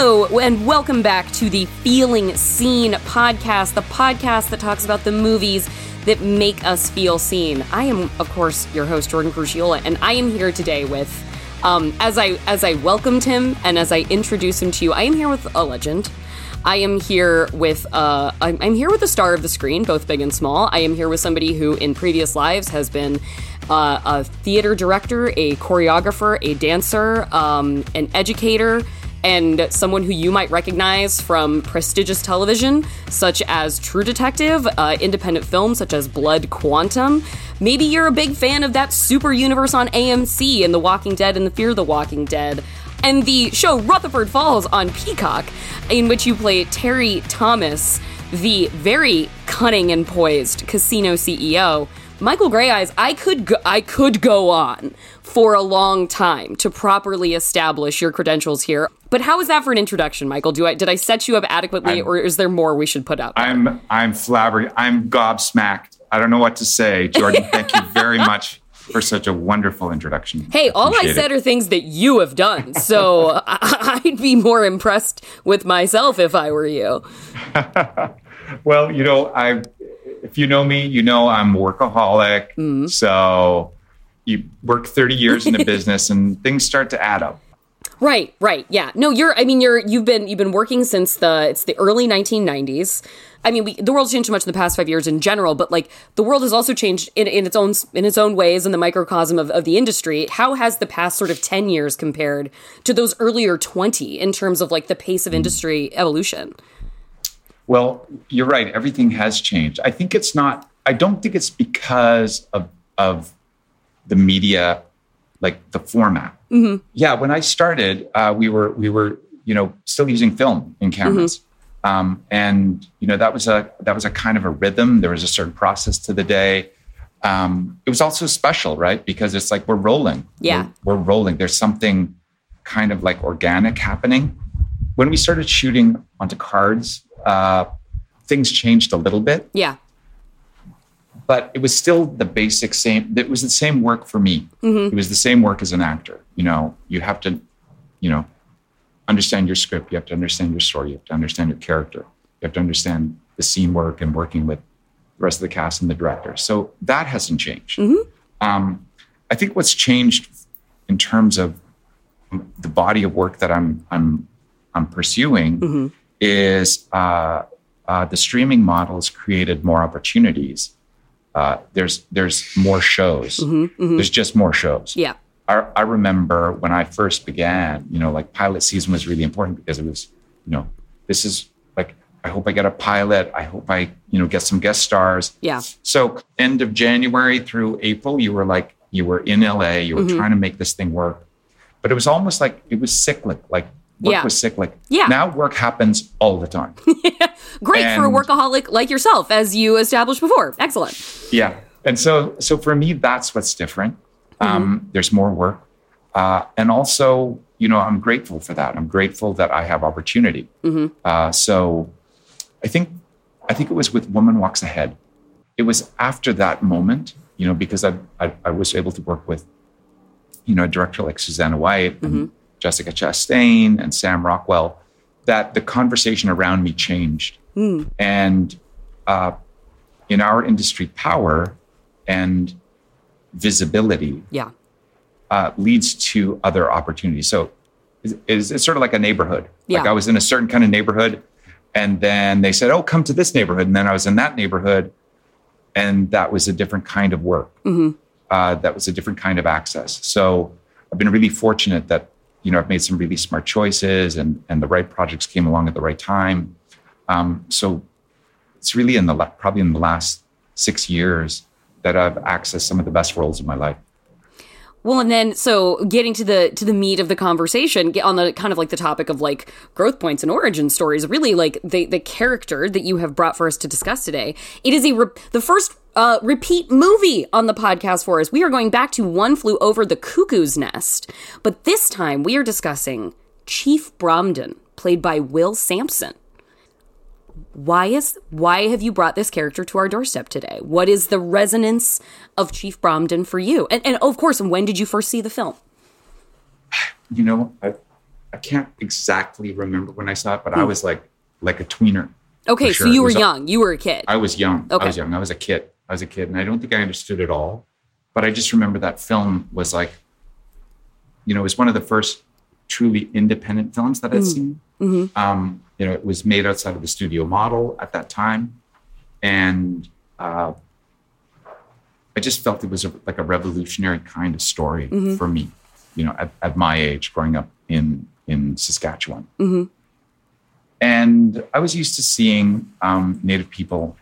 Hello, and welcome back to the Feeling Seen podcast, the podcast that talks about the movies that make us feel seen. I am, of course, your host Jordan Crucchiola, and I am here today with, um, as I as I welcomed him and as I introduce him to you, I am here with a legend. I am here with uh, I'm, I'm here with the star of the screen, both big and small. I am here with somebody who, in previous lives, has been uh, a theater director, a choreographer, a dancer, um, an educator and someone who you might recognize from prestigious television, such as True Detective, uh, independent films such as Blood Quantum. Maybe you're a big fan of that super universe on AMC and The Walking Dead and The Fear of the Walking Dead. And the show Rutherford Falls on Peacock, in which you play Terry Thomas, the very cunning and poised casino CEO. Michael Greyeyes, I could go, I could go on for a long time to properly establish your credentials here. But how is that for an introduction, Michael? Do I did I set you up adequately, I'm, or is there more we should put up? I'm I'm flabbergasted. I'm gobsmacked. I don't know what to say, Jordan. thank you very much for such a wonderful introduction. Hey, all I said it. are things that you have done, so I'd be more impressed with myself if I were you. well, you know, I if you know me, you know I'm workaholic. Mm. So you work 30 years in the business and things start to add up. Right, right. Yeah. No, you're I mean you're you've been you've been working since the it's the early 1990s. I mean, we, the world's changed so much in the past five years in general, but like the world has also changed in, in its own in its own ways in the microcosm of, of the industry. How has the past sort of ten years compared to those earlier twenty in terms of like the pace of hmm. industry evolution? Well, you're right. Everything has changed. I think it's not. I don't think it's because of of the media, like the format. Mm-hmm. Yeah, when I started, uh, we were we were you know still using film in cameras. Mm-hmm. Um, and you know that was a that was a kind of a rhythm. There was a certain process to the day. Um, it was also special, right? Because it's like we're rolling. Yeah, we're, we're rolling. There's something kind of like organic happening. When we started shooting onto cards, uh, things changed a little bit. Yeah, but it was still the basic same. It was the same work for me. Mm-hmm. It was the same work as an actor. You know, you have to, you know, understand your script. You have to understand your story. You have to understand your character. You have to understand the scene work and working with the rest of the cast and the director. So that hasn't changed. Mm-hmm. Um, I think what's changed in terms of the body of work that I'm I'm I'm pursuing mm-hmm. is uh, uh, the streaming model has created more opportunities uh, there's there's more shows. Mm-hmm, mm-hmm. There's just more shows. Yeah. I, I remember when I first began, you know, like pilot season was really important because it was, you know, this is like I hope I get a pilot. I hope I, you know, get some guest stars. Yeah. So end of January through April, you were like you were in LA, you were mm-hmm. trying to make this thing work. But it was almost like it was cyclic. Like work yeah. was cyclic. Yeah. Now work happens all the time. Great and, for a workaholic like yourself, as you established before. Excellent. Yeah. And so, so for me, that's what's different. Mm-hmm. Um, there's more work. Uh, and also, you know, I'm grateful for that. I'm grateful that I have opportunity. Mm-hmm. Uh, so I think, I think it was with Woman Walks Ahead. It was after that moment, you know, because I, I, I was able to work with, you know, a director like Susanna White mm-hmm. and Jessica Chastain and Sam Rockwell, that the conversation around me changed. Mm. And uh, in our industry, power and visibility yeah. uh, leads to other opportunities. So it's, it's, sort of like a neighborhood. Yeah. Like I was in a certain kind of neighborhood, and then they said, "Oh, come to this neighborhood," and then I was in that neighborhood, and that was a different kind of work. Mm-hmm. Uh, that was a different kind of access. So I've been really fortunate that you know, I've made some really smart choices and, and the right projects came along at the right time. Um, so it's really in the, probably in the last six years that I've accessed some of the best roles of my life. Well, and then so getting to the to the meat of the conversation, on the kind of like the topic of like growth points and origin stories. Really, like the the character that you have brought for us to discuss today. It is a re- the first uh, repeat movie on the podcast for us. We are going back to One Flew Over the Cuckoo's Nest, but this time we are discussing Chief Bromden, played by Will Sampson. Why is why have you brought this character to our doorstep today? What is the resonance of Chief Bromden for you? And, and of course, when did you first see the film? You know, I, I can't exactly remember when I saw it, but I was like like a tweener. Okay, for so you were was a- young. You were a kid. I was young. Okay. I was young. I was a kid. I was a kid, and I don't think I understood it all. But I just remember that film was like, you know, it was one of the first truly independent films that I'd seen. Um, you know, it was made outside of the studio model at that time, and uh, I just felt it was a, like a revolutionary kind of story for me. You know, at, at my age, growing up in in Saskatchewan and I was used to seeing um, Native people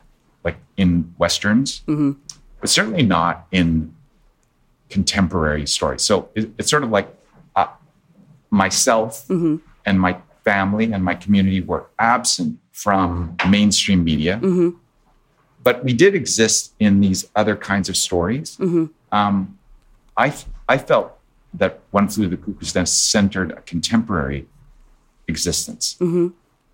like in westerns, mm-hmm. but certainly not in contemporary stories. So it, it's sort of like uh, myself mm-hmm. and my family and my community were absent from mainstream media, mm-hmm. but we did exist in these other kinds of stories. Um, I I felt that One Flew the Cuckoo's Nest centered a contemporary existence.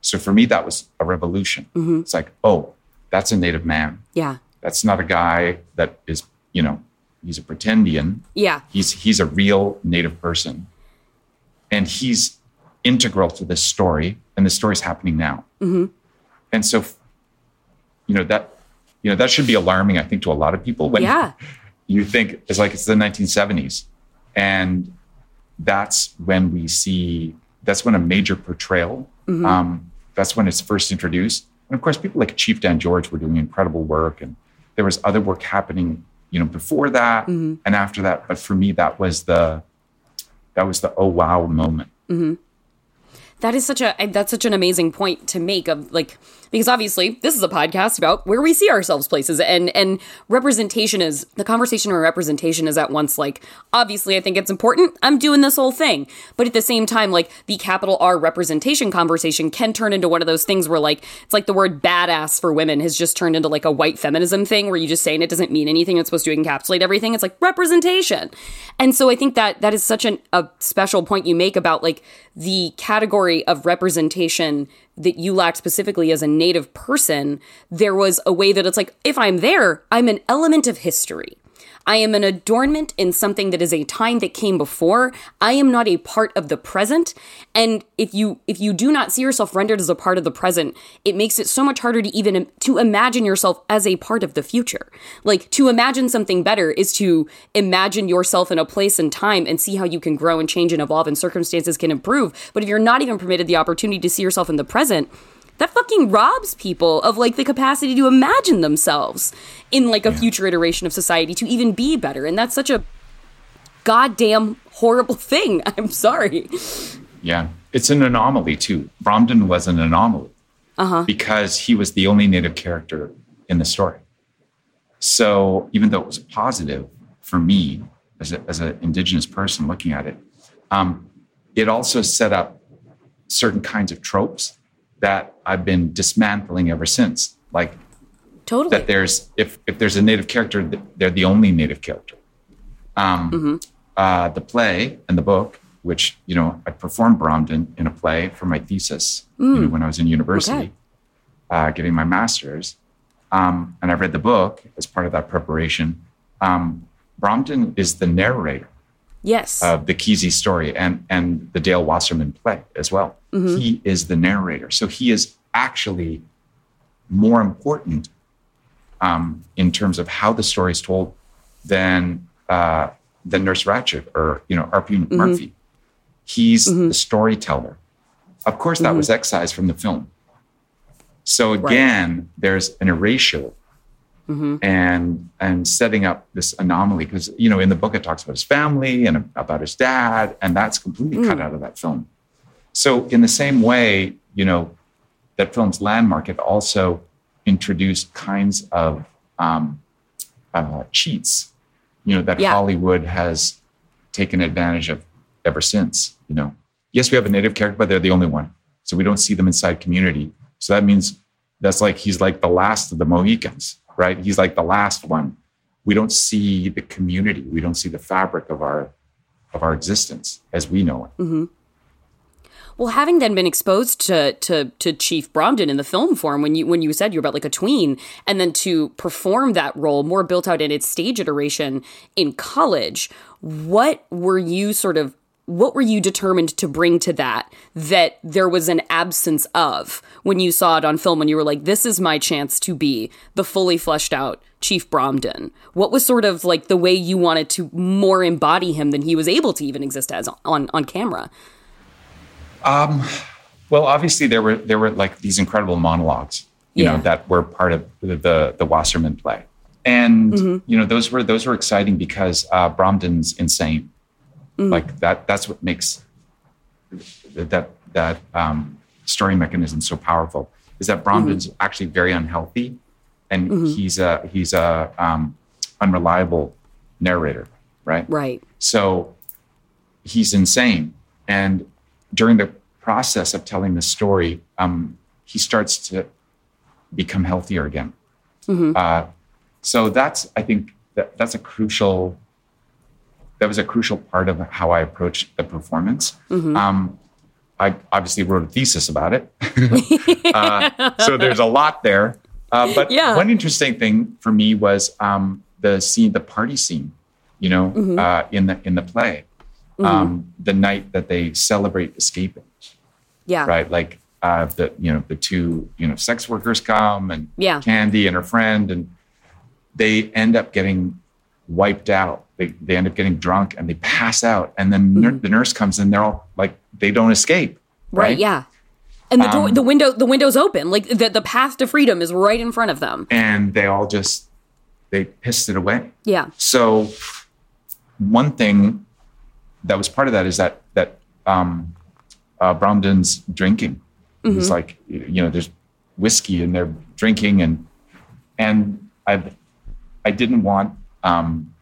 So for me, that was a revolution. It's like, oh, that's a native man. yeah. That's not a guy that is, you know, he's a pretendian. Yeah. He's he's a real native person, and he's integral to this story. And the story's happening now. And so, you know that, you know that should be alarming. I think to a lot of people when Yeah. you think it's like it's the 1970s, and that's when we see that's when a major portrayal. Um, that's when it's first introduced, and of course, people like Chief Dan George were doing incredible work, and there was other work happening, you know, before that mm-hmm. and after that. But for me, that was the that was the oh wow moment. Mm-hmm. That is such a eh, that's such an amazing point to make of like because obviously this is a podcast about where we see ourselves places and and representation is the conversation or representation is at once like obviously I think it's important. I'm doing this whole thing. But at the same time like the capital R representation conversation can turn into one of those things where like it's like the word badass for women has just turned into like a white feminism thing where you just saying it doesn't mean anything. It's supposed to encapsulate everything. It's like representation. And so I think that that is such an, a special point you make about like the category of representation that you lacked specifically as a native person, there was a way that it's like, if I'm there, I'm an element of history. I am an adornment in something that is a time that came before. I am not a part of the present. And if you if you do not see yourself rendered as a part of the present, it makes it so much harder to even to imagine yourself as a part of the future. Like to imagine something better is to imagine yourself in a place and time and see how you can grow and change and evolve and circumstances can improve. But if you're not even permitted the opportunity to see yourself in the present, that fucking robs people of like the capacity to imagine themselves in like a future iteration of society to even be better. And that's such a goddamn horrible thing. I'm sorry. Yeah, it's an anomaly too. Bromden was an anomaly because he was the only native character in the story. So even though it was positive for me as, a, as an indigenous person looking at it, um, it also set up certain kinds of tropes that I've been dismantling ever since. Like Totally. that there's if if there's a native character, th- they're the only native character. Um, uh, the play and the book, which you know, I performed Bromden in a play for my thesis you know, when I was in university, Okay. uh, getting my master's, um, and I read the book as part of that preparation. Um, Bromden is the narrator yes. Uh, of the Kesey story and and the Dale Wasserman play as well. Mm-hmm. He is the narrator, so he is actually more important um, in terms of how the story is told than uh, than Nurse Ratched or you know R.P. Mm-hmm. Murphy. He's mm-hmm. the storyteller. Of course, that was excised from the film. So again, there's an erasure and and setting up this anomaly because you know in the book it talks about his family and about his dad and that's completely cut out of that film. So in the same way you know that film's landmark it also introduced kinds of um, uh, cheats you know that Yeah. hollywood has taken advantage of ever since you know. Yes we have a native character but they're the only one so we don't see them inside community. So that means that's like he's like the last of the mohicans right? He's like the last one. We don't see the community. We don't see the fabric of our of our existence as we know it. Mm-hmm. Well, having then been exposed to to to Chief Bromden in the film form, when you when you said you were about like a tween, and then to perform that role more built out in its stage iteration in college, what were you sort of what were you determined to bring to that that there was an absence of when you saw it on film and you were like this is my chance to be the fully fleshed out chief bromden what was sort of like the way you wanted to more embody him than he was able to even exist as on on camera? Um well obviously there were there were like these incredible monologues you Yeah. know that were part of the the, the wasserman play. And you know those were those were exciting because uh bromden's insane like that that's what makes that that um, story mechanism so powerful is that Bromden's actually very unhealthy, and he's a he's a um, unreliable narrator, right? right. So he's insane, and during the process of telling the story, um, he starts to become healthier again. Uh, so that's I think that, that's a crucial that was a crucial part of how I approached the performance. Um, I obviously wrote a thesis about it, uh, so there's a lot there. Uh, but Yeah. one interesting thing for me was um, the scene, the party scene. You know, uh, in the in the play, um, the night that they celebrate escaping, yeah right? Like uh, the you know the two you know sex workers come and Yeah. Candy and her friend, and they end up getting wiped out. They they end up getting drunk and they pass out, and then nur- the nurse comes in. They're all like they don't escape, right, right? yeah and the door Um, the window the window's open like the, the path to freedom is right in front of them And they all just they pissed it away. yeah So one thing that was part of that is that that um, uh, Bromden's drinking. It's like you know, there's whiskey and they're drinking, and and I I didn't want. Um,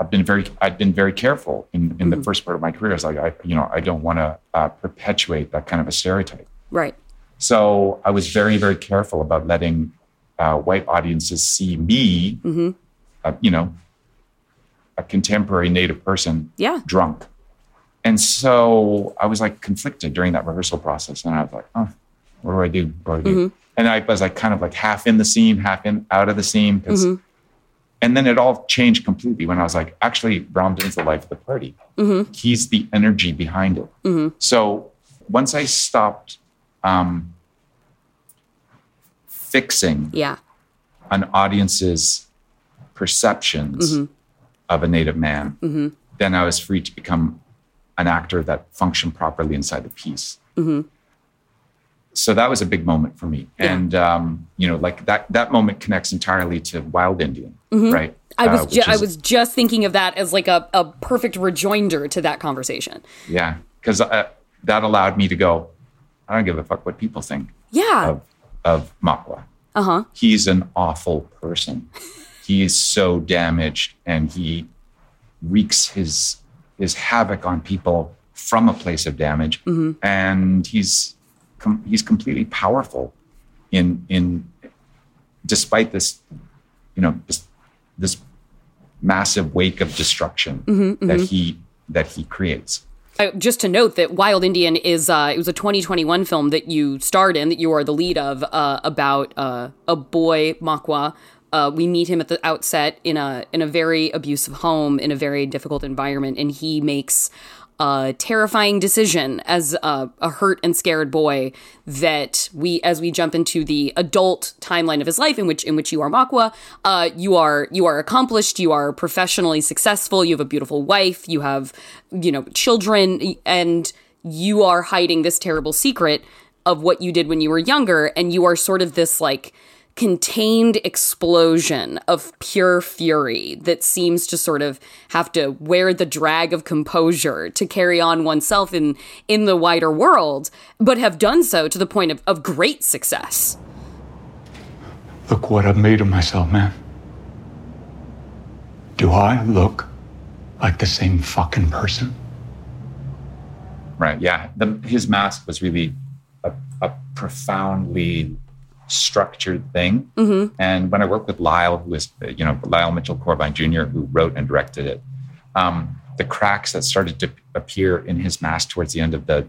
I've been very I've been very careful in in the first part of my career. It's like I you know I don't want to uh, perpetuate that kind of a stereotype. right So I was very, very careful about letting uh, white audiences see me, uh, you know, a contemporary Native person, Yeah. drunk. And so I was like conflicted during that rehearsal process, and I was like, "Oh, what do I do? What do I do?" And I was like, kind of like half in the scene, half in out of the scene, 'cause- and then it all changed completely when I was like, actually, Bromden's the life of the party. Mm-hmm. He's the energy behind it. Mm-hmm. So once I stopped um, fixing yeah an audience's perceptions mm-hmm. of a native man, then I was free to become an actor that functioned properly inside the piece. So that was a big moment for me, Yeah. and um, you know, like that that moment connects entirely to Wild Indian, right? I was Uh, ju- I was just thinking of that as like a, a perfect rejoinder to that conversation. yeah, because uh, that allowed me to go. I don't give a fuck what people think Yeah. of of Makwa. Uh huh. he's an awful person. he is so damaged and he wreaks his his havoc on people from a place of damage. And he's com- he's completely powerful in in despite this, you know, this this massive wake of destruction that he that he creates. Uh, just to note that Wild Indian is uh, it was a 2021 film that you starred in that you are the lead of uh, about uh, a boy Makwa. Uh, we meet him at the outset in a in a very abusive home in a very difficult environment, and he makes a terrifying decision as a, a hurt and scared boy that we as we jump into the adult timeline of his life in which in which you are Makwa uh, you are you are accomplished you are professionally successful you have a beautiful wife you have you know children and you are hiding this terrible secret of what you did when you were younger and you are sort of this like contained explosion of pure fury that seems to sort of have to wear the drag of composure to carry on oneself in in the wider world but have done so to the point of, of great success Look what I've made of myself, man. Do I look like the same fucking person? Right. Yeah. The, his mask was really a, a profoundly structured thing. And when I worked with Lyle, who is, you know, Lyle Mitchell Corbine Jr., who wrote and directed it, um, the cracks that started to appear in his mask towards the end of the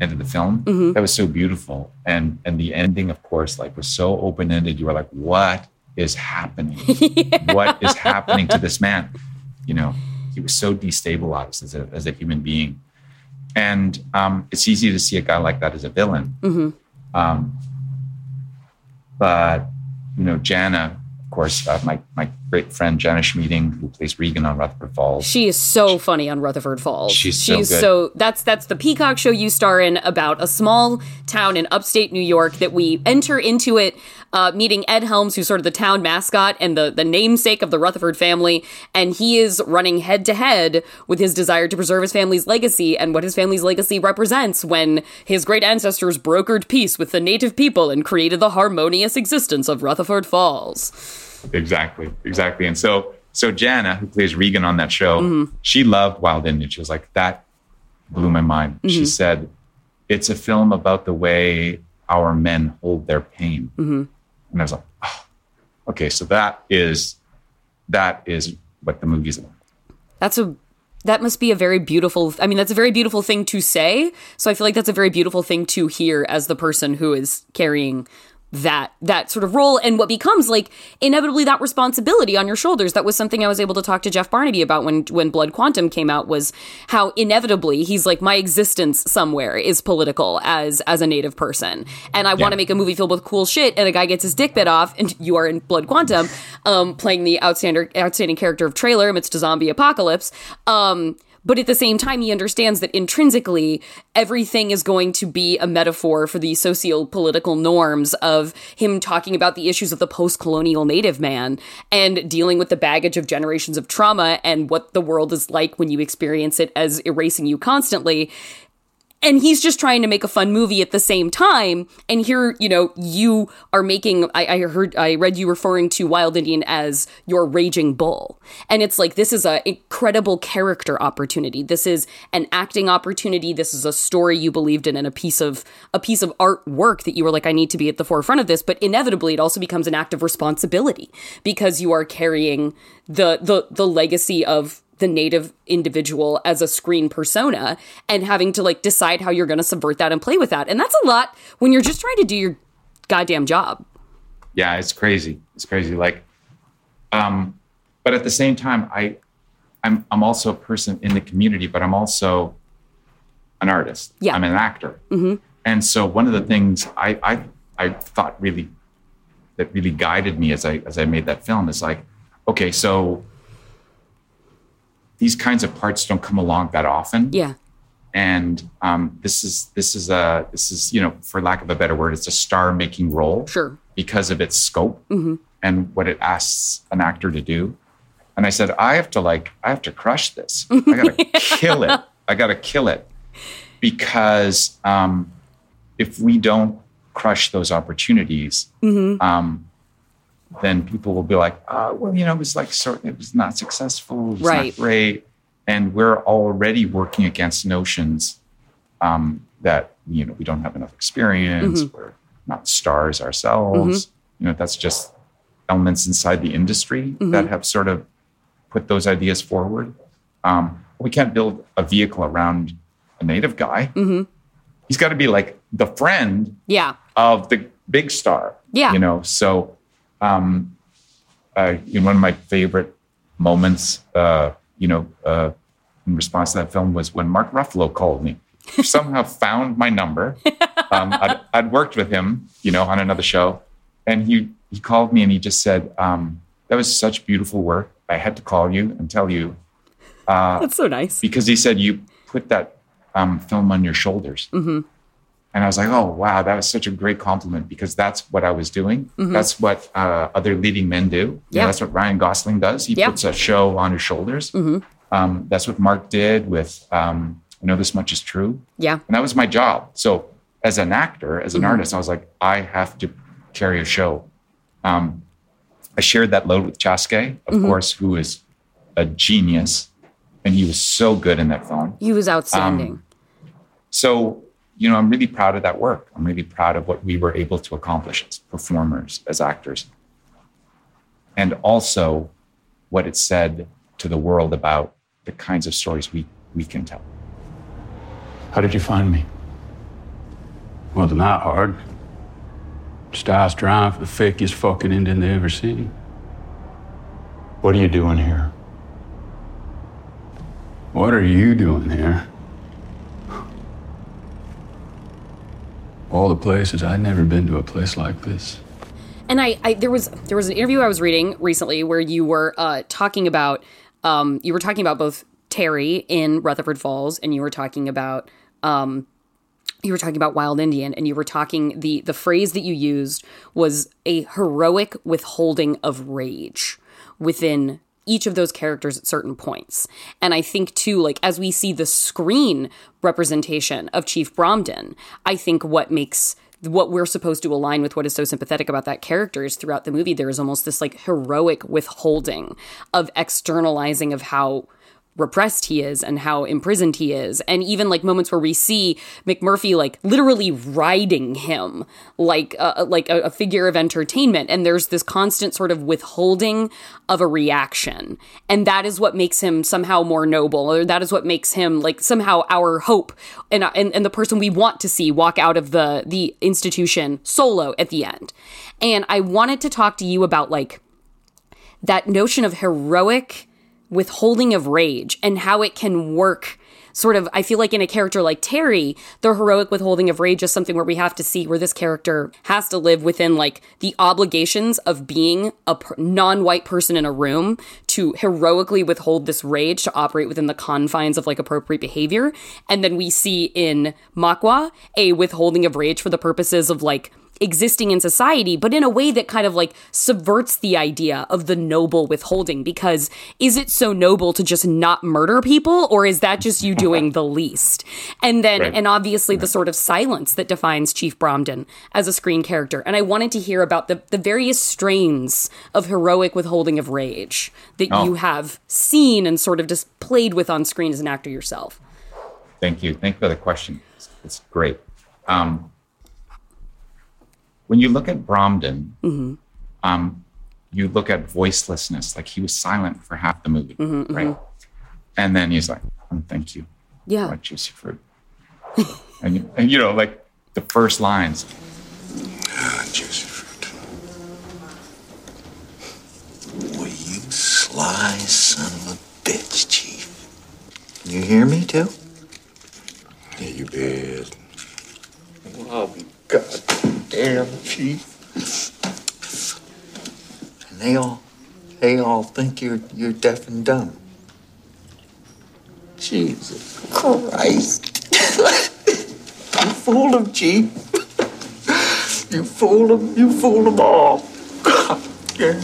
end of the film, that was so beautiful. And and the ending, of course, like was so open ended. You were like, what is happening? What is happening to this man? You know, he was so destabilized as a as a human being. And um, it's easy to see a guy like that as a villain. Um, but you know, Jana, of course, uh, my my great friend Jana Schmieding, who plays Reagan on Rutherford Falls. She is so funny on Rutherford Falls. She's so good. so that's that's the Peacock show you star in about a small town in upstate New York that we enter into it uh, meeting Ed Helms, who's sort of the town mascot and the the namesake of the Rutherford family, and he is running head to head with his desire to preserve his family's legacy and what his family's legacy represents when his great ancestors brokered peace with the native people and created the harmonious existence of Rutherford Falls. Exactly, exactly. And so, so Jana, who plays Reagan on that show, Mm-hmm. she loved Wild Indian. She was like, that blew my mind. Mm-hmm. She said, it's a film about the way our men hold their pain. Mm-hmm. And I was like, oh, okay, so that is that is what the movie's about. That's a that must be a very beautiful I mean that's a very beautiful thing to say. So I feel like that's a very beautiful thing to hear as the person who is carrying that that sort of role and what becomes like inevitably that responsibility on your shoulders. That was something i was able to talk to jeff barnaby about when when blood quantum came out was how inevitably he's like my existence somewhere is political as as a native person. And i want to make a movie filled with cool shit and a guy gets his dick bit off and you are in blood quantum um playing the outstanding outstanding character of trailer amidst a zombie apocalypse um but at the same time, he understands that intrinsically, everything is going to be a metaphor for the socio political norms of him talking about the issues of the post colonial native man and dealing with the baggage of generations of trauma and what the world is like when you experience it as erasing you constantly and he's just trying to make a fun movie at the same time. And here, you know, you are making. I, I heard, I read you referring to Wild Indian as your raging bull, and it's like this is an incredible character opportunity. This is an acting opportunity. This is a story you believed in, and a piece of a piece of artwork that you were like, I need to be at the forefront of this. But inevitably, it also becomes an act of responsibility because you are carrying the the the legacy of the native individual as a screen persona and having to like decide how you're going to subvert that and play with that. And that's a lot when you're just trying to do your goddamn job. Yeah, it's crazy. It's crazy. Like, um, but at the same time, I, I'm I'm also a person in the community, but I'm also an artist. Yeah. I'm an actor. And so one of the things I I I thought really that really guided me as I as I made that film is like, okay, so these kinds of parts don't come along that often. Yeah. and um, this is this is a this is you know for lack of a better word it's a star making role Sure. because of its scope and what it asks an actor to do. And i said i have to like i have to crush this. I gotta kill it. I gotta kill it. Because um, if we don't crush those opportunities um, then people will be like, uh, well, you know, it was like sort it was not successful, it was Right. not great. And we're already working against notions um, that, you know, we don't have enough experience, we're not stars ourselves. You know, that's just elements inside the industry that have sort of put those ideas forward. Um, we can't build a vehicle around a native guy. He's got to be like the friend Yeah. of the big star. Yeah. You know, so um, uh, you know, one of my favorite moments, uh, you know, uh, in response to that film was when Mark Ruffalo called me. Somehow found my number. Um, I'd, I'd worked with him, you know, on another show, and he he called me and he just said, um, "That was such beautiful work. I had to call you and tell you That's so nice. because he said you put that um, film on your shoulders. Mm-hmm. And I was like, oh, wow, that was such a great compliment because that's what I was doing. That's what uh, other leading men do. You know, Mm-hmm. That's what Ryan Gosling does. He Yeah. puts a show on his shoulders. Um, that's what Mark did with um, I Know This Much Is True. Yeah. And that was my job. So as an actor, as an Mm-hmm. artist, I was like, I have to carry a show. Um, I shared that load with Chaske, of Mm-hmm. course, who is a genius. And he was so good in that film. He was outstanding. Um, So, you know, I'm really proud of that work. I'm really proud of what we were able to accomplish as performers, as actors. And also what it said to the world about the kinds of stories we, we can tell. How did you find me? Wasn't hard. Just asked around for the fakest fucking Indian they ever seen. What are you doing here? What are you doing here? All the places. I'd never been to a place like this. And I, I there was there was an interview I was reading recently where you were uh, talking about um, you were talking about both Terry in Rutherford Falls and you were talking about um, you were talking about Wild Indian and you were talking the the phrase that you used was a heroic withholding of rage within each of those characters at certain points. And I think too, like as we see the screen representation of Chief Bromden, I think what makes what we're supposed to align with what is so sympathetic about that character is throughout the movie there is almost this like heroic withholding of externalizing of how repressed he is and how imprisoned he is. And even like moments where we see McMurphy like literally riding him like uh, like a, a figure of entertainment. And there's this constant sort of withholding of a reaction. And that is what makes him somehow more noble or that is what makes him like somehow our hope and and, and the person we want to see walk out of the the institution solo at the end. And I wanted to talk to you about like that notion of heroic withholding of rage and how it can work sort of i feel like in a character like terry the heroic withholding of rage is something where we have to see where this character has to live within like the obligations of being a per- non-white person in a room to heroically withhold this rage to operate within the confines of like appropriate behavior. And then we see in makwa a withholding of rage for the purposes of like existing in society, but in a way that kind of like subverts the idea of the noble withholding. Because is it so noble to just not murder people, or is that just you doing the least? And then, Right. and obviously the sort of silence that defines Chief Bromden as a screen character. And I wanted to hear about the, the various strains of heroic withholding of rage that Oh. you have seen and sort of just played with on screen as an actor yourself. Thank you. Thank you for the question. It's, it's great. Um, when you look at Bromden, um, you look at voicelessness. Like he was silent for half the movie, right? And then he's like, "Mm, "Thank you, Yeah. my juicy fruit," and, you- and you know, like the first lines. Juicy fruit. Boy, you sly son of a bitch, Chief. You hear me too? Yeah, you bet. Well, God damn, Chief. And they all, they all think you're you're deaf and dumb. Jesus Christ! you fooled them, Chief. You fooled him. You fooled them all. Damn.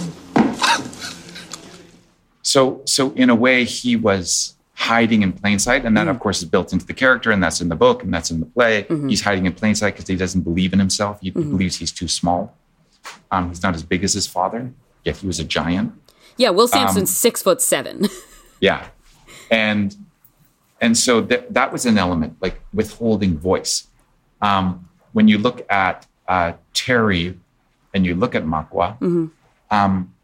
So, so in a way, he was hiding in plain sight, and that, of course, is built into the character, and that's in the book, and that's in the play. He's hiding in plain sight because he doesn't believe in himself. He believes he's too small. Um, he's not as big as his father, yet he was a giant. Yeah, Will Um, Sampson's six foot seven. Yeah, and and so that that was an element like withholding voice. Um, when you look at uh, Terry and you look at Makwa, um,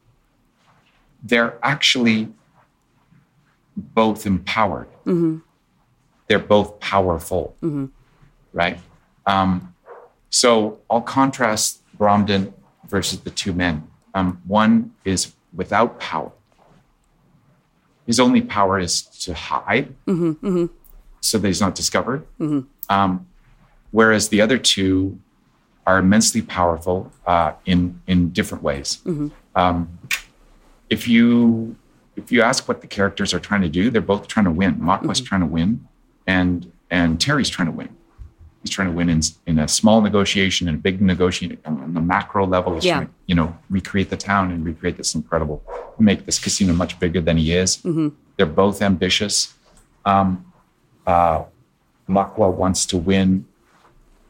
they're actually both empowered. They're both powerful, right? Um, so I'll contrast Bromden versus the two men. Um, one is without power. His only power is to hide, so that he's not discovered. Um, whereas the other two are immensely powerful uh, in in different ways. Um, if you if you ask what the characters are trying to do, they're both trying to win. Makwa's trying to win, and and Terry's trying to win. He's trying to win in, in a small negotiation and a big negotiation on the macro level. He's Yeah. trying to, you know, recreate the town and recreate this incredible, make this casino much bigger than he is. They're both ambitious. Um, uh, Makwa wants to win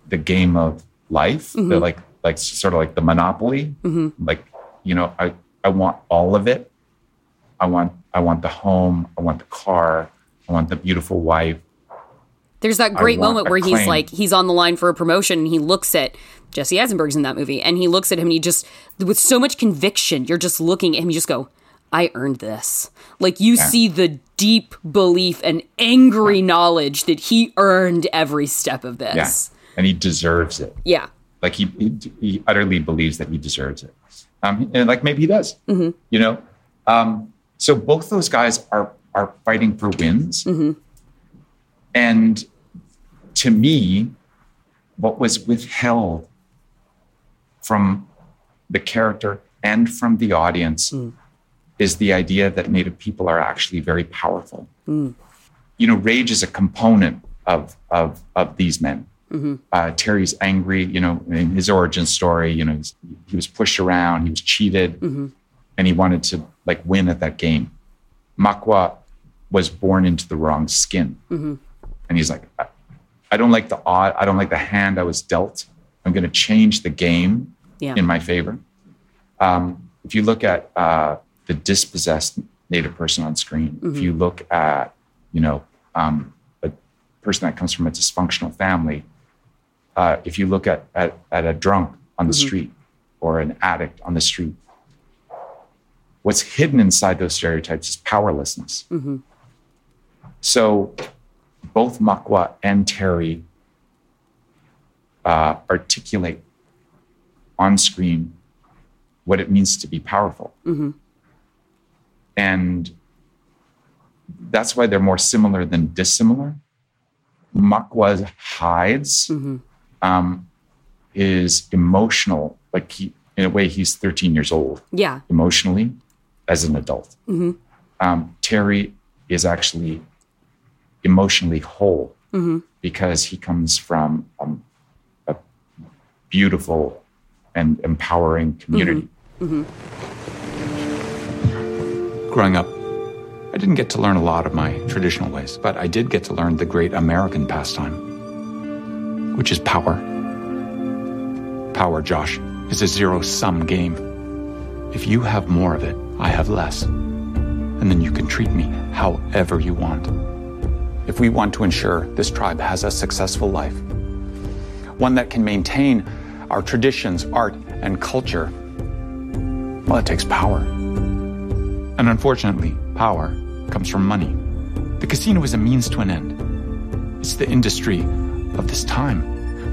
the game of life. They're like, like sort of like the monopoly. Like, you know, I, I want all of it. I want, I want the home. I want the car. I want the beautiful wife. There's that great moment where he's like, he's on the line for a promotion and he looks at Jesse Eisenberg's in that movie and he looks at him and he just, with so much conviction, you're just looking at him, you just go, I earned this. Like you see the deep belief and angry knowledge that he earned every step of this. Yeah. And he deserves it. Yeah. Like he, he, he utterly believes that he deserves it. Um, and like maybe he does, you know? Um, so both those guys are, are fighting for wins. Mm-hmm. And to me, what was withheld from the character and from the audience mm. is the idea that Native people are actually very powerful. Mm. You know, rage is a component of of of these men. Mm-hmm. Uh, Terry's angry. You know, in his origin story, you know, he was pushed around, he was cheated, mm-hmm. And he wanted to like win at that game. Makwa was born into the wrong skin, and he's like, I, I don't like the odd, I don't like the hand I was dealt. I'm going to change the game Yeah. in my favor. Um, if you look at uh, the dispossessed Native person on screen, if you look at, you know, um, a person that comes from a dysfunctional family, uh, if you look at, at, at a drunk on the street or an addict on the street, what's hidden inside those stereotypes is powerlessness. So both Makwa and Terry uh, articulate on screen what it means to be powerful. And that's why they're more similar than dissimilar. Makwa hides um, is emotional, like he, in a way, he's 13 years old Yeah. emotionally as an adult. Um, Terry is actually emotionally whole because he comes from um, a beautiful and empowering community. Growing up, I didn't get to learn a lot of my traditional ways, but I did get to learn the great American pastime, which is power. Power, Josh, is a zero sum game. If you have more of it, I have less. And then you can treat me however you want. If we want to ensure this tribe has a successful life, one that can maintain our traditions, art, and culture, well, it takes power. And unfortunately, power comes from money. The casino is a means to an end. It's the industry of this time.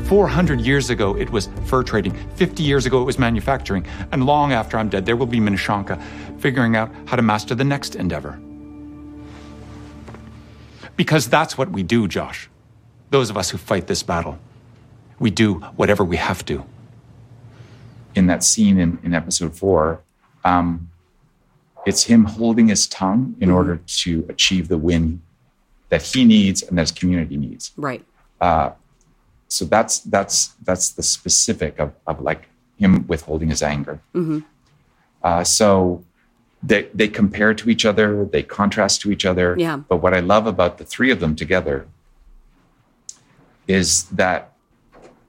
400 years ago, it was fur trading. 50 years ago, it was manufacturing. And long after I'm dead, there will be Minishonka figuring out how to master the next endeavor. Because that's what we do, Josh. Those of us who fight this battle. We do whatever we have to. in that scene in, in episode four, um, it's him holding his tongue in order to achieve the win that he needs and that his community needs. Right. So that's that's that's the specific of, of like him withholding his anger. Uh, so they they compare to each other, they contrast to each other. Yeah. But what I love about the three of them together is that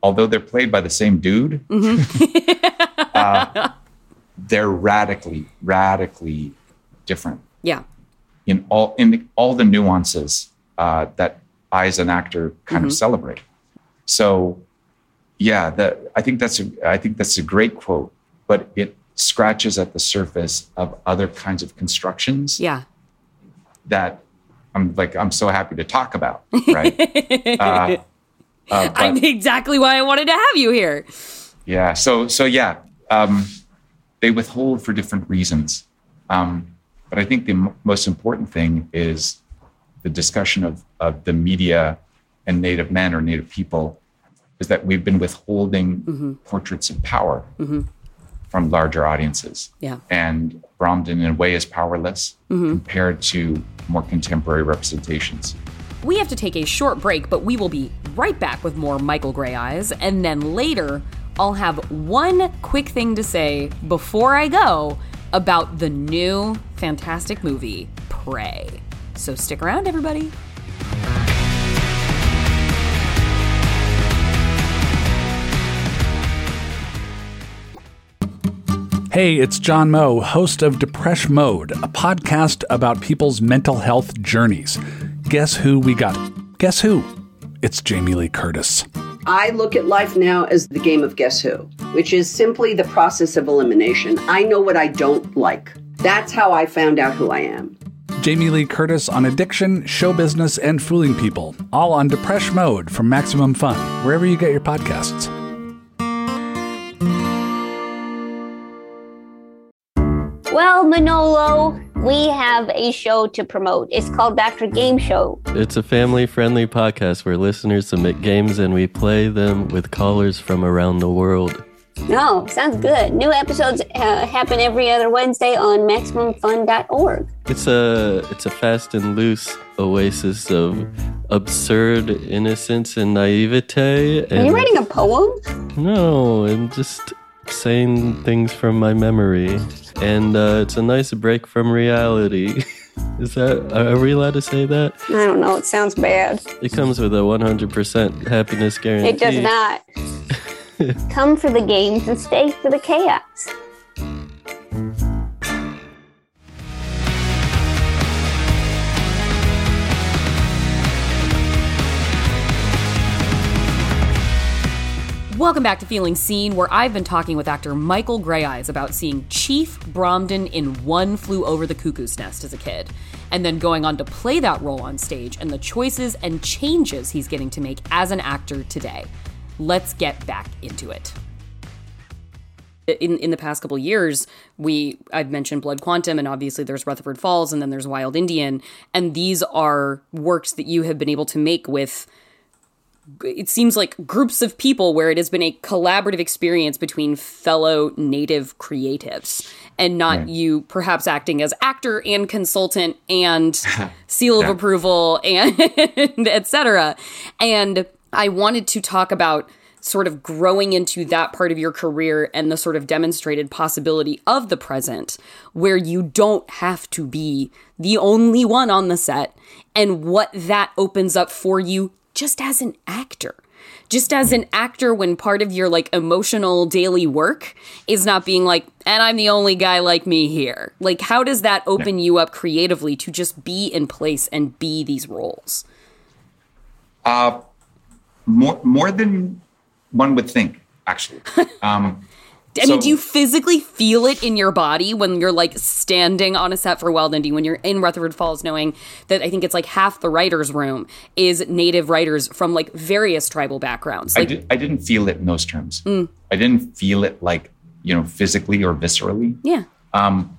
although they're played by the same dude, uh, they're radically, radically different Yeah. in all in the, all the nuances uh, that I, as an actor, kind of celebrate. So, yeah, that I think that's a I think that's a great quote, but it scratches at the surface of other kinds of constructions Yeah. that I'm like I'm so happy to talk about, right? uh, uh, I'm exactly why I wanted to have you here. yeah. So so yeah, um, they withhold for different reasons, um, but I think the m- most important thing is the discussion of of the media and Native men or Native people is that we've been withholding mm-hmm. portraits of power mm-hmm. from larger audiences. Yeah. And Bromden, in a way, is powerless mm-hmm. compared to more contemporary representations. We have to take a short break, but we will be right back with more Michael Greyeyes. And then later, I'll have one quick thing to say before I go about the new fantastic movie, Prey. So stick around, everybody. Hey, it's John Moe, host of Depresh Mode, a podcast about people's mental health journeys. Guess who we got? Guess who? It's Jamie Lee Curtis. I look at life now as the game of Guess Who, which is simply the process of elimination. I know what I don't like. That's how I found out who I am. Jamie Lee Curtis on addiction, show business, and fooling people, all on Depresh Mode from Maximum Fun, wherever you get your podcasts. Well, Manolo, we have a show to promote. It's called Dr. Game Show. It's a family friendly podcast where listeners submit games and we play them with callers from around the world. No, sounds good. New episodes uh, happen every other Wednesday on MaximumFun.org. It's a it's a fast and loose oasis of absurd innocence and naivete. Are you writing a poem? No, I'm just saying things from my memory, and uh, it's a nice break from reality. Is that are we allowed to say that? I don't know. It sounds bad. It comes with a 100% happiness guarantee. It does not. Come for the games and stay for the chaos. Welcome back to Feeling Seen, where I've been talking with actor Michael Greyeyes about seeing Chief Bromden in One Flew Over the Cuckoo's Nest as a kid, and then going on to play that role on stage and the choices and changes he's getting to make as an actor today. Let's get back into it. In, in the past couple years, we I've mentioned Blood Quantum, and obviously there's Rutherford Falls, and then there's Wild Indian, and these are works that you have been able to make with it seems like groups of people where it has been a collaborative experience between fellow native creatives and not Right. you perhaps acting as actor and consultant and seal of Yeah. approval and etc and i wanted to talk about sort of growing into that part of your career and the sort of demonstrated possibility of the present where you don't have to be the only one on the set and what that opens up for you just as an actor. Just as an actor when part of your like emotional daily work is not being like and i'm the only guy like me here. Like how does that open you up creatively to just be in place and be these roles? Uh, more more than one would think, actually. Um, I mean, So- do you physically feel it in your body when you're like standing on a set for Wild Indie, when you're in Rutherford Falls, knowing that I think it's like half the writer's room is native writers from like various tribal backgrounds? I, Like, did, I didn't feel it in those terms. I didn't feel it like, you know, physically or viscerally. yeah, Um,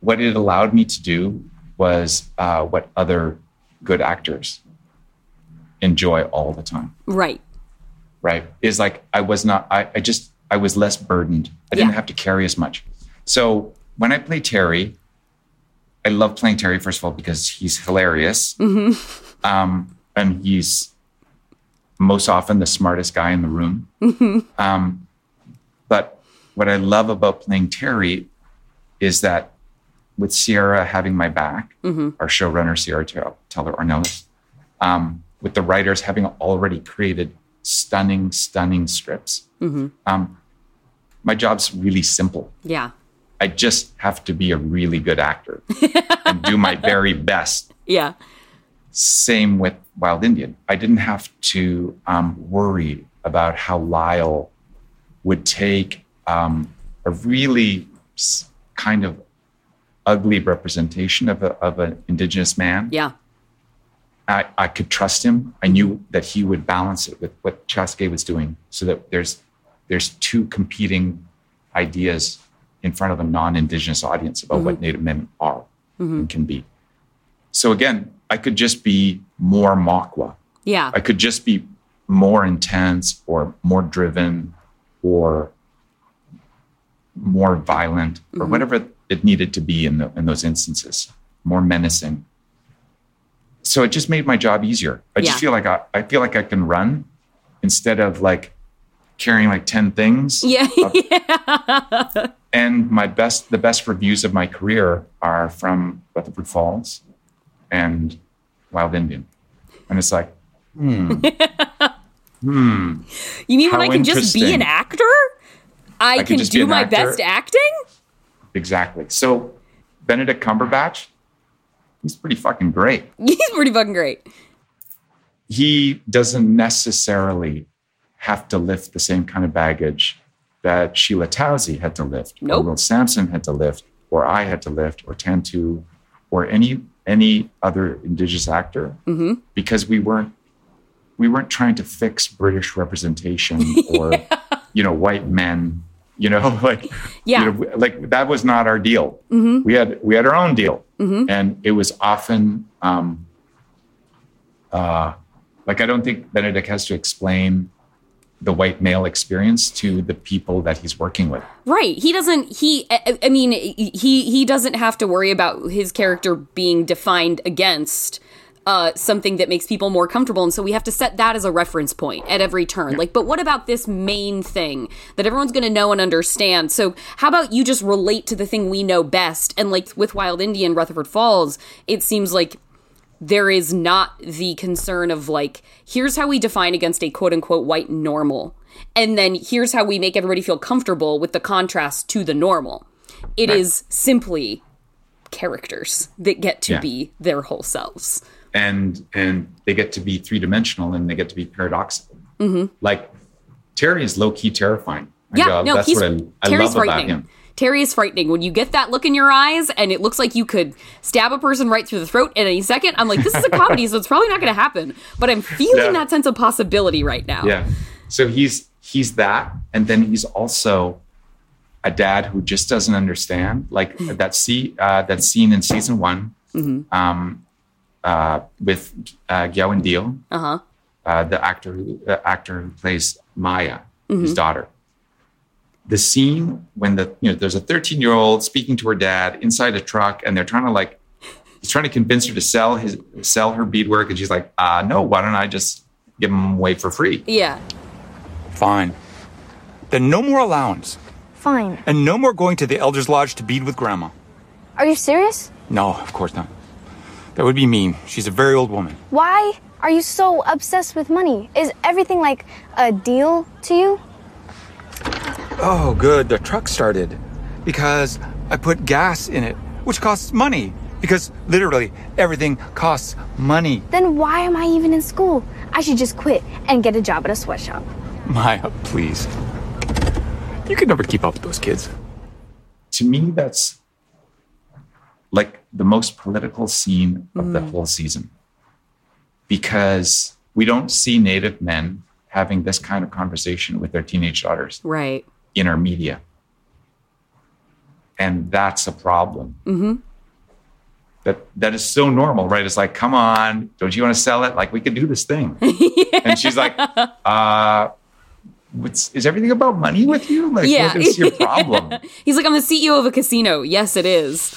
what it allowed me to do was uh, what other good actors enjoy all the time, right. Right? Is like I was not, I, I just, I was less burdened. I didn't Yeah. have to carry as much. So when I play Terry, I love playing Terry, first of all, because he's hilarious. Um, and he's most often the smartest guy in the room. Um, but what I love about playing Terry is that with Sierra having my back, our showrunner, Sierra Tel- Teller Ornelas, um, with the writers having already created stunning, stunning scripts, um, my job's really simple. Yeah. I just have to be a really good actor and do my very best. Yeah. Same with Wild Indian. I didn't have to um, worry about how Lyle would take um, a really kind of ugly representation of, a, of an Indigenous man. Yeah. I, I could trust him. I knew that he would balance it with what Chaske was doing so that there's there's two competing ideas in front of a non-indigenous audience about what mm-hmm. Native men are mm-hmm. and can be. So again, I could just be more Makwa. Yeah. I could just be more intense or more driven or more violent or mm-hmm. whatever it needed to be in, the, in those instances, more menacing. So it just made my job easier. I just Yeah. feel like I, I feel like I can run instead of like carrying like 10 things. Yeah. yeah. And my best, the best reviews of my career are from Rutherford Falls and Wild Indian. And it's like, hmm. You mean when I can just be an actor? I, could can just do my actor. best acting? exactly. So Benedict Cumberbatch, he's pretty fucking great. He's pretty fucking great. he doesn't necessarily have to lift the same kind of baggage that Sheila Tousey had to lift, Nope. or Will Sampson had to lift, or I had to lift, or Tantoo, or any any other Indigenous actor, mm-hmm. because we weren't we weren't trying to fix British representation or you know white men You know, like Yeah. you know, like that was not our deal. Mm-hmm. We had we had our own deal, and it was often um, uh, like I don't think Benedict has to explain the white male experience to the people that he's working with. Right. He doesn't he I, I mean he he doesn't have to worry about his character being defined against uh, something that makes people more comfortable, and so we have to set that as a reference point at every turn. Like, but what about this main thing that everyone's going to know and understand? So, how about you just relate to the thing we know best? And like with Wild Indian, Rutherford Falls, it seems like there is not the concern of like, here's how we define against a quote unquote white normal. And then here's how we make everybody feel comfortable with the contrast to the normal. It is simply characters that get to Yeah. be their whole selves. And and they get to be three dimensional and they get to be paradoxical. Like Terry is low key terrifying. Yeah, no, that's he's what I, I love about him. Terry is frightening. When you get that look in your eyes and it looks like you could stab a person right through the throat in any second, I'm like, this is a comedy, so it's probably not going to happen. But I'm feeling Yeah. that sense of possibility right now. Yeah. So he's he's that, and then he's also a dad who just doesn't understand. Like that see uh, that scene in season one um, uh, with uh, Gyoen Deal, Uh huh. uh, the actor who, the actor who plays Maya, his daughter. The scene when the you know there's a 13 year old speaking to her dad inside a truck, and they're trying to like he's trying to convince her to sell his sell her beadwork, and she's like, uh, no, why don't I just give them away for free? Yeah. Fine. Then no more allowance. Fine. And no more going to the Elders Lodge to bead with Grandma. Are you serious? No, of course not. That would be mean. She's a very old woman. Why are you so obsessed with money? Is everything like a deal to you? Oh, good. The truck started. Because I put gas in it, which costs money. Because literally everything costs money. Then why am I even in school? I should just quit and get a job at a sweatshop. Maya, please. You can never keep up with those kids. to me that's like the most political scene of the whole season. Because we don't see native men having this kind of conversation with their teenage daughters Right. in our media. And that's a problem. That that is so normal right? It's like come on don't you want to sell it? Like we could do this thing. And she's like uh what's is everything about money with you? Like Yeah. what is your problem? He's like, I'm the CEO of a casino. Yes, it is.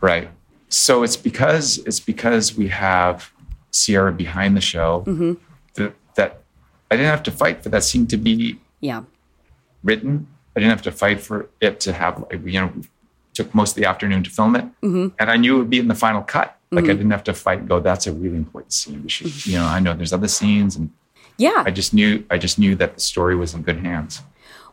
Right. So it's because it's because we have Sierra behind the show mm-hmm. that, that I didn't have to fight for that scene to be Yeah. written. I didn't have to fight for it to have like, you know took most of the afternoon to film it, mm-hmm. and I knew it would be in the final cut. Like I mm-hmm. didn't have to fight. And go. That's a really important scene. We should, you know, I know there's other scenes, and Yeah. I just knew I just knew that the story was in good hands.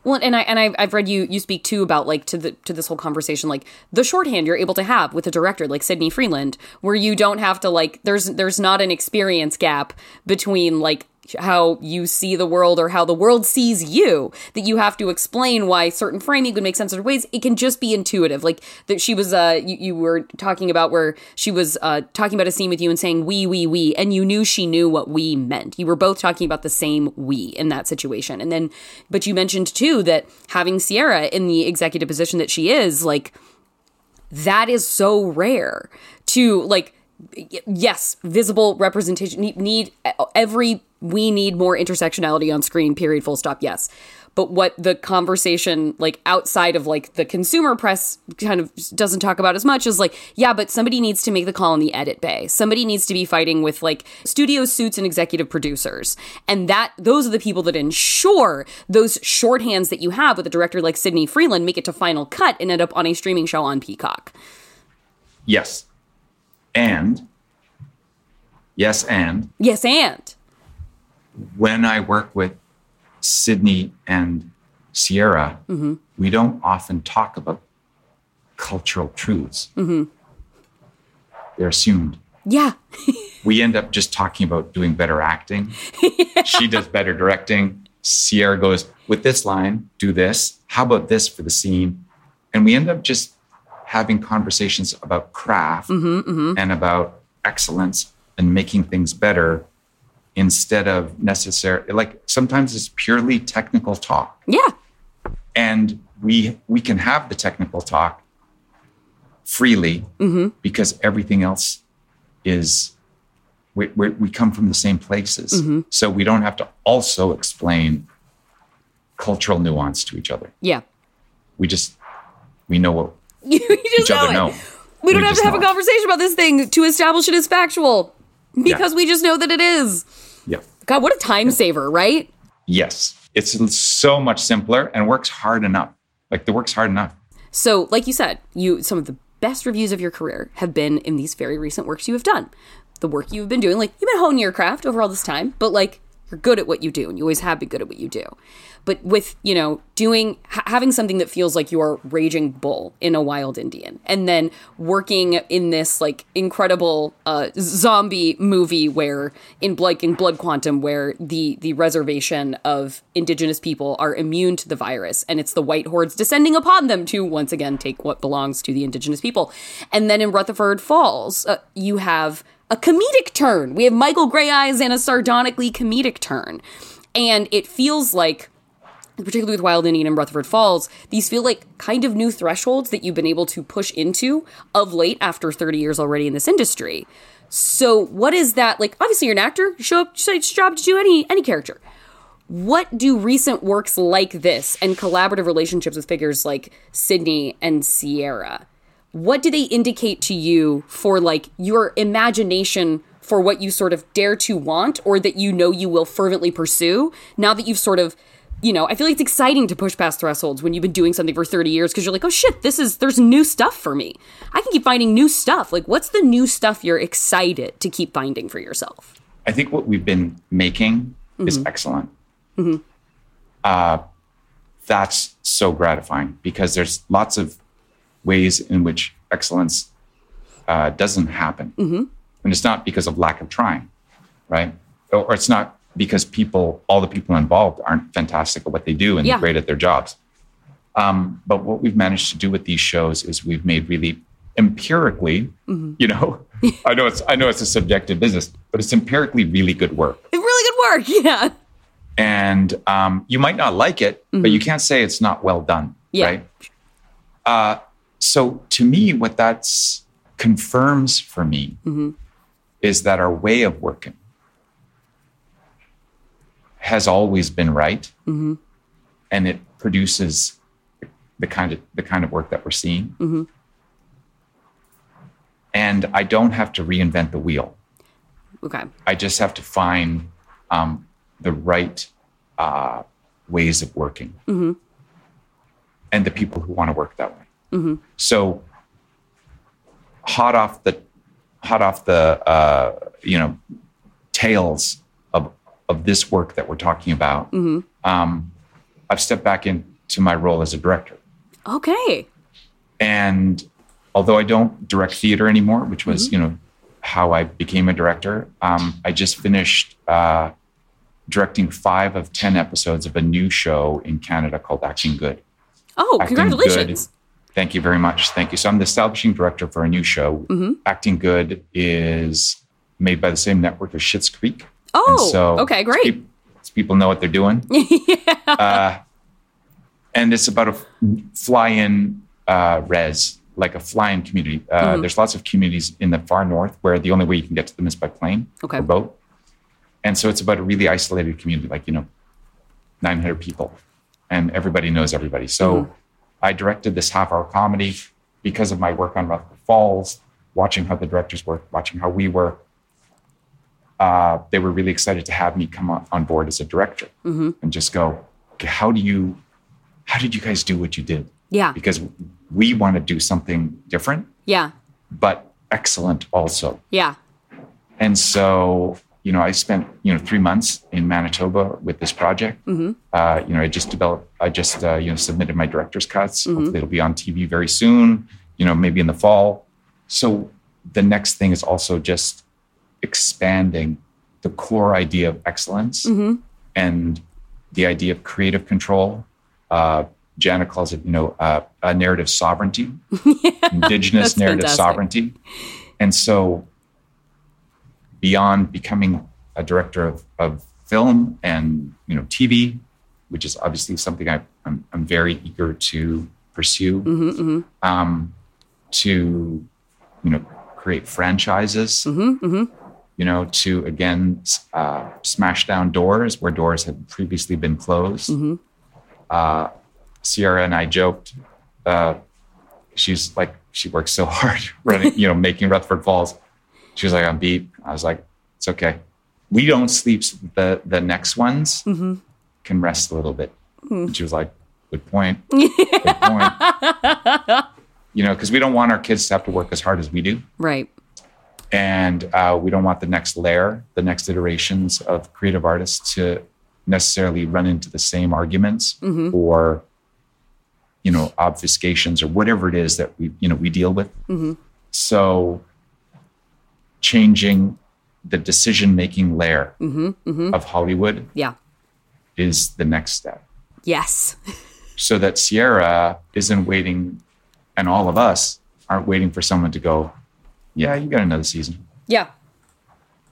Well, and I and I've, I've read you you speak too about like to the to this whole conversation like the shorthand you're able to have with a director like Sydney Freeland, where you don't have to like there's there's not an experience gap between like how you see the world or how the world sees you that you have to explain why certain framing would make sense in ways. It can just be intuitive. Like that she was uh you, you were talking about where she was uh talking about a scene with you and saying we we we and you knew she knew what we meant. You were both talking about the same we in that situation. And then but you mentioned too that having sierra in the executive position that she is like that is so rare to like yes visible representation need, need every we need more intersectionality on screen period full stop yes. But what the conversation like outside of like the consumer press kind of doesn't talk about as much is like yeah but somebody needs to make the call in the edit bay. Somebody needs to be fighting with like studio suits and executive producers. And that those are the people that ensure those shorthands that you have with a director like sydney freeland make it to final cut and end up on a streaming show on peacock. Yes, and yes, and yes and when I work with Sydney and Sierra, mm-hmm. we don't often talk about cultural truths. Mm-hmm. They're assumed. yeah We end up just talking about doing better acting. She does better directing. Sierra goes, with this line, do this. How about this for the scene? And we end up just having conversations about craft and about excellence and making things better instead of necessary like sometimes it's purely technical talk yeah and we we can have the technical talk freely Mm-hmm. because everything else is we, we, we come from the same places Mm-hmm. so we don't have to also explain cultural nuance to each other Yeah. we just we know what You just each other know know. We don't have to have a know it. conversation about this thing to establish it as factual because we just know that it is. yeah God, what a time saver, right? yes it's so much simpler and works hard enough like the work's hard enough So, like you said, you some of the best reviews of your career have been in these very recent works you have done. The work you've been doing, like you've been honing your craft over all this time, but like you're good at what you do, and you always have been good at what you do. But with you know doing ha- having something that feels like you're raging bull in a wild Indian, and then working in this like incredible uh, zombie movie where in like in Blood Quantum, where the the reservation of indigenous people are immune to the virus, and it's the white hordes descending upon them to once again take what belongs to the indigenous people. And then in Rutherford Falls, uh, you have a comedic turn. We have Michael Greyeyes and a sardonically comedic turn, and it feels like particularly with Wild Indian and Rutherford Falls, these feel like kind of new thresholds that you've been able to push into of late after 30 years already in this industry. So, what is that like? Obviously, you're an actor. You show up, it's your job to do any any character. What do recent works like this and collaborative relationships with figures like Sydney and Sierra? What do they indicate to you for like your imagination for what you sort of dare to want or that you know you will fervently pursue now that you've sort of you know, I feel like it's exciting to push past thresholds when you've been doing something for 30 years because you're like, oh shit, this is, there's new stuff for me. I can keep finding new stuff. Like, what's the new stuff you're excited to keep finding for yourself? I think what we've been making is Mhm. excellent. Mhm. Uh, that's so gratifying because there's lots of ways in which excellence uh, doesn't happen. Mm-hmm. And it's not because of lack of trying, right? Or, or it's not because people, all the people involved aren't fantastic at what they do and Yeah. great at their jobs. Um, but what we've managed to do with these shows is we've made really empirically, Mhm. you know, I know it's I know it's a subjective business, but it's empirically really good work. Really good work. Yeah. And um, you might not like it, but you can't say it's not well done, Yeah. right? Uh, so to me, what that's confirms for me Mhm. is that our way of working has always been right, Mm-hmm. and it produces the kind of the kind of work that we're seeing. Mm-hmm. And I don't have to reinvent the wheel. Okay. I just have to find um, the right uh, ways of working Mm-hmm. and the people who want to work that way. Mm-hmm. So hot off the hot off the uh, you know tails of of this work that we're talking about, Mm-hmm. um, I've stepped back into my role as a director. Okay. And although I don't direct theater anymore, which was, you know, how I became a director, um, I just finished uh, directing five of 10 episodes of a new show in Canada called Acting Good. Oh, Acting congratulations. Good. Thank you very much. Thank you. So I'm the establishing director for a new show. Mm-hmm. Acting Good is made by the same network as Schitt's Creek. And Oh, so okay, great. peop- people know what they're doing. uh, and it's about a fly-in uh, res, like a fly-in community. Uh, Mhm. There's lots of communities in the far north where the only way you can get to them is by plane Okay. or boat. And so it's about a really isolated community, like you know, 900 people, and everybody knows everybody. So Mhm. I directed this half-hour comedy because of my work on Rutherford Falls, watching how the directors work, watching how we work. Uh, they were really excited to have me come on, on board as a director Mm-hmm. and just go, okay, how do you, how did you guys do what you did? Yeah. Because we want to do something different, Yeah. but excellent also. Yeah. And so, you know, I spent, you know, three months in Manitoba with this project. Mm-hmm. Uh, you know, I just developed, I just, uh, you know, submitted my director's cuts. Mhm. Hopefully it'll be on TV very soon, you know, maybe in the fall. So the next thing is also just expanding the core idea of excellence Mm-hmm. and the idea of creative control. Uh, Jana calls it, you know, uh, a narrative sovereignty, indigenous narrative fantastic. sovereignty. And so, beyond becoming a director of, of film and you know TV, which is obviously something I, I'm, I'm very eager to pursue. hmm hmm Um, to, you know, create franchises. hmm hmm You know, to again uh, smash down doors where doors had previously been closed. hmm Uh, Sierra and I joked. Uh, she's like, she works so hard running, you know, making Rutherford Falls. She was like, I'm beat. I was like, it's okay. We don't sleep. so The the next ones hmm can rest a little bit. Hmm. She was like, good point. Good point. You know, because we don't want our kids to have to work as hard as we do. Right. And uh, we don't want the next layer, the next iterations of creative artists to necessarily run into the same arguments Mhm. or, you know, obfuscations or whatever it is that we, you know, we deal with. hmm So changing the decision making layer hmm hmm of Hollywood Yeah. is the next step. Yes. so that Sierra isn't waiting and all of us aren't waiting for someone to go, yeah, you got another season. Yeah.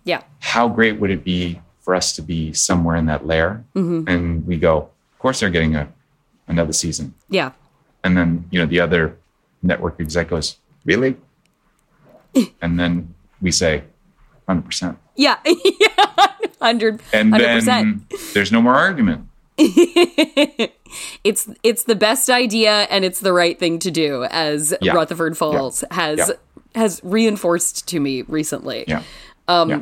Yeah. How great would it be for us to be somewhere in that layer? Mhm. And we go, of course they're getting a, another season. Yeah. And then, you know, the other network exec goes, really? and then we say, 100%. Yeah. yeah. Hundred. And Hundred then there's no more argument. it's it's the best idea and it's the right thing to do, as Yeah. Rutherford Falls has Yeah. has reinforced to me recently. Yeah. Um, Yeah.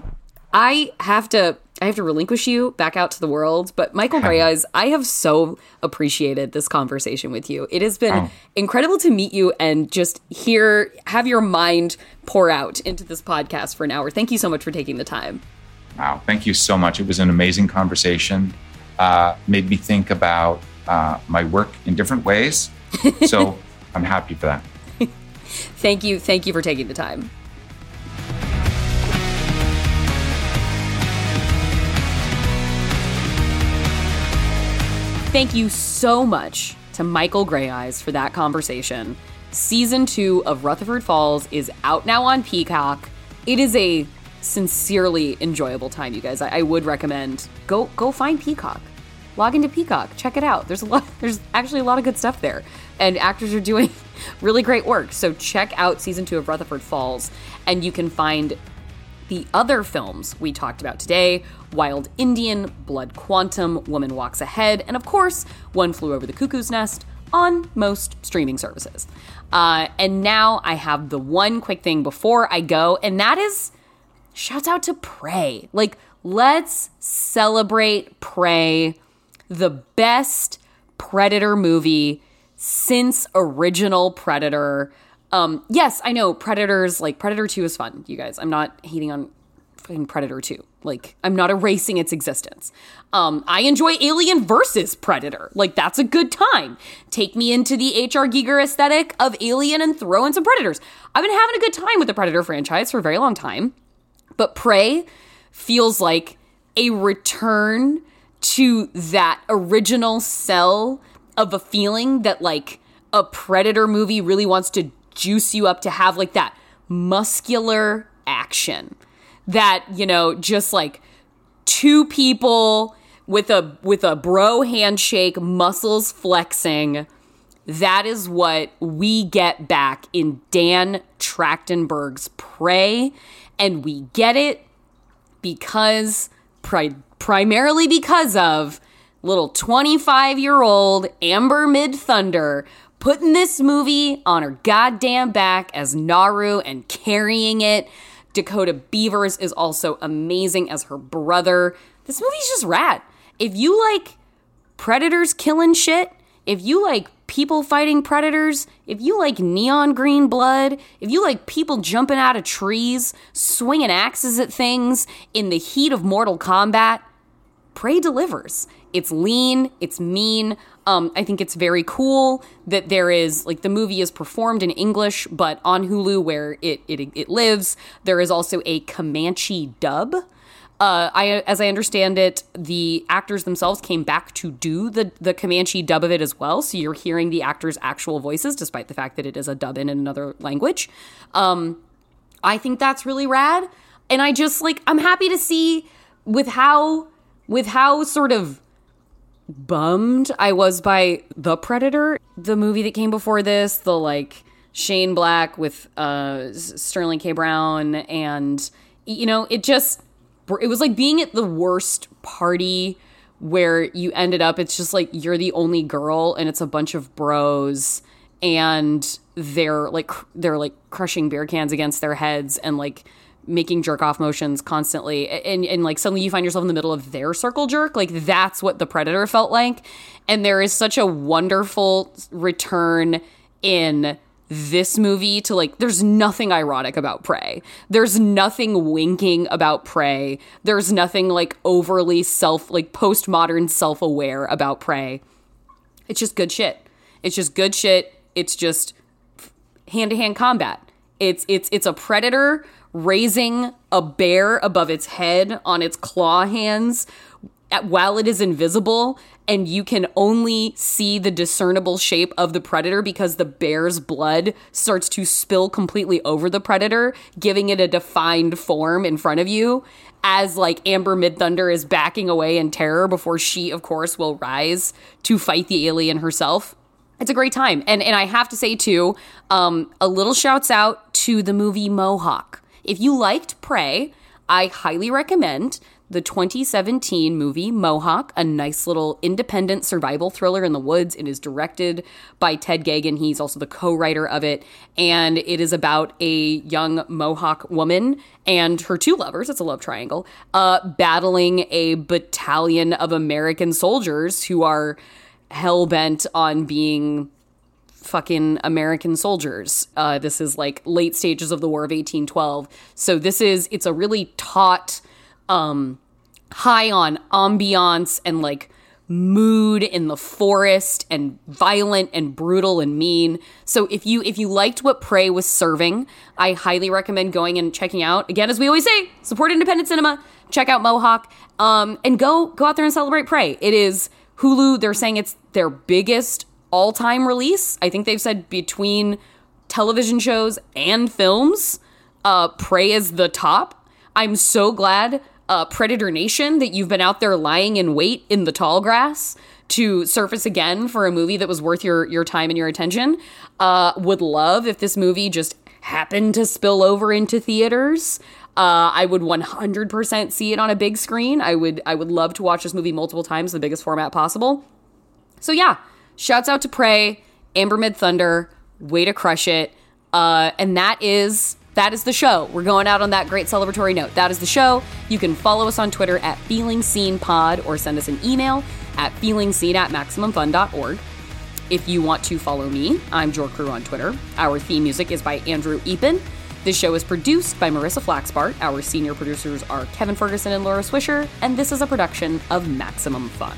I have to I have to relinquish you back out to the world, but Michael Eyes, I have so appreciated this conversation with you. It has been Oh. incredible to meet you and just hear have your mind pour out into this podcast for an hour. Thank you so much for taking the time. Wow, thank you so much. It was an amazing conversation. Uh, made me think about uh, my work in different ways. So I'm happy for that. Thank you, thank you for taking the time. Thank you so much to Michael Greyeyes for that conversation. Season two of Rutherford Falls is out now on Peacock. It is a sincerely enjoyable time, you guys. I, I would recommend go go find Peacock. Log into Peacock, check it out. There's a lot there's actually a lot of good stuff there. And actors are doing really great work. So check out season two of Rutherford Falls, and you can find the other films we talked about today Wild Indian, Blood Quantum, Woman Walks Ahead, and of course, One Flew Over the Cuckoo's Nest on most streaming services. Uh, and now I have the one quick thing before I go, and that is shouts out to Prey. Like, let's celebrate Prey, the best Predator movie since original Predator. Um, yes, I know Predators, like Predator 2 is fun, you guys. I'm not hating on fucking Predator 2. Like, I'm not erasing its existence. Um, I enjoy Alien versus Predator. Like, that's a good time. Take me into the H.R. Giger aesthetic of Alien and throw in some Predators. I've been having a good time with the Predator franchise for a very long time. But Prey feels like a return to that original cell of a feeling that like a predator movie really wants to juice you up to have like that muscular action that you know just like two people with a with a bro handshake muscles flexing that is what we get back in Dan Trachtenberg's Prey. And we get it because pri- primarily because of little 25 year old Amber Midthunder putting this movie on her goddamn back as Naru and carrying it. Dakota Beavers is also amazing as her brother. This movie's just rad. If you like predators killing shit, if you like people fighting predators, if you like neon green blood, if you like people jumping out of trees, swinging axes at things in the heat of Mortal Kombat, Prey delivers. It's lean, it's mean. Um, I think it's very cool that there is like the movie is performed in English, but on Hulu where it it, it lives, there is also a Comanche dub. Uh, I, as I understand it, the actors themselves came back to do the the Comanche dub of it as well. So you're hearing the actors' actual voices, despite the fact that it is a dub in another language. Um, I think that's really rad, and I just like I'm happy to see with how with how sort of bummed I was by The Predator, the movie that came before this, the like Shane Black with uh, Sterling K. Brown, and you know, it just it was like being at the worst party where you ended up. It's just like you're the only girl, and it's a bunch of bros, and they're like they're like crushing beer cans against their heads and like making jerk off motions constantly and, and like suddenly you find yourself in the middle of their circle jerk like that's what the predator felt like. And there is such a wonderful return in this movie to like there's nothing ironic about prey. There's nothing winking about prey. There's nothing like overly self like postmodern self-aware about prey. It's just good shit. It's just good shit. It's just hand-to-hand combat. It's it's it's a predator raising a bear above its head on its claw hands while it is invisible and you can only see the discernible shape of the predator because the bear's blood starts to spill completely over the predator, giving it a defined form in front of you as like Amber Midthunder is backing away in terror before she of course will rise to fight the alien herself. It's a great time. And and I have to say too, um, a little shouts out to the movie Mohawk. If you liked Prey, I highly recommend the 2017 movie Mohawk, a nice little independent survival thriller in the woods. It is directed by Ted Geoghegan. He's also the co writer of it. And it is about a young Mohawk woman and her two lovers, it's a love triangle, uh, battling a battalion of American soldiers who are hell bent on being fucking American soldiers. Uh, this is like late stages of the War of 1812. So this is, it's a really taut, um, high on ambiance and like mood in the forest and violent and brutal and mean. So if you if you liked what Prey was serving, I highly recommend going and checking out. Again, as we always say, support independent cinema. Check out Mohawk. Um, and go go out there and celebrate Prey. It is Hulu. They're saying it's their biggest all-time release. I think they've said between television shows and films, uh, Prey is the top. I'm so glad uh, Predator Nation that you've been out there lying in wait in the tall grass to surface again for a movie that was worth your your time and your attention. Uh, would love if this movie just happened to spill over into theaters. Uh, I would 100% see it on a big screen. I would I would love to watch this movie multiple times, the biggest format possible. So yeah, shouts out to Prey, Amber Midthunder, way to crush it. Uh, and that is that is the show. We're going out on that great celebratory note. That is the show. You can follow us on Twitter at Feeling Seen Pod or send us an email at feelingseen at maximumfun.org. If you want to follow me, I'm JorCru on Twitter. Our theme music is by Andrew Epen. This show is produced by Marissa Flaxbart. Our senior producers are Kevin Ferguson and Laura Swisher, and this is a production of Maximum Fun.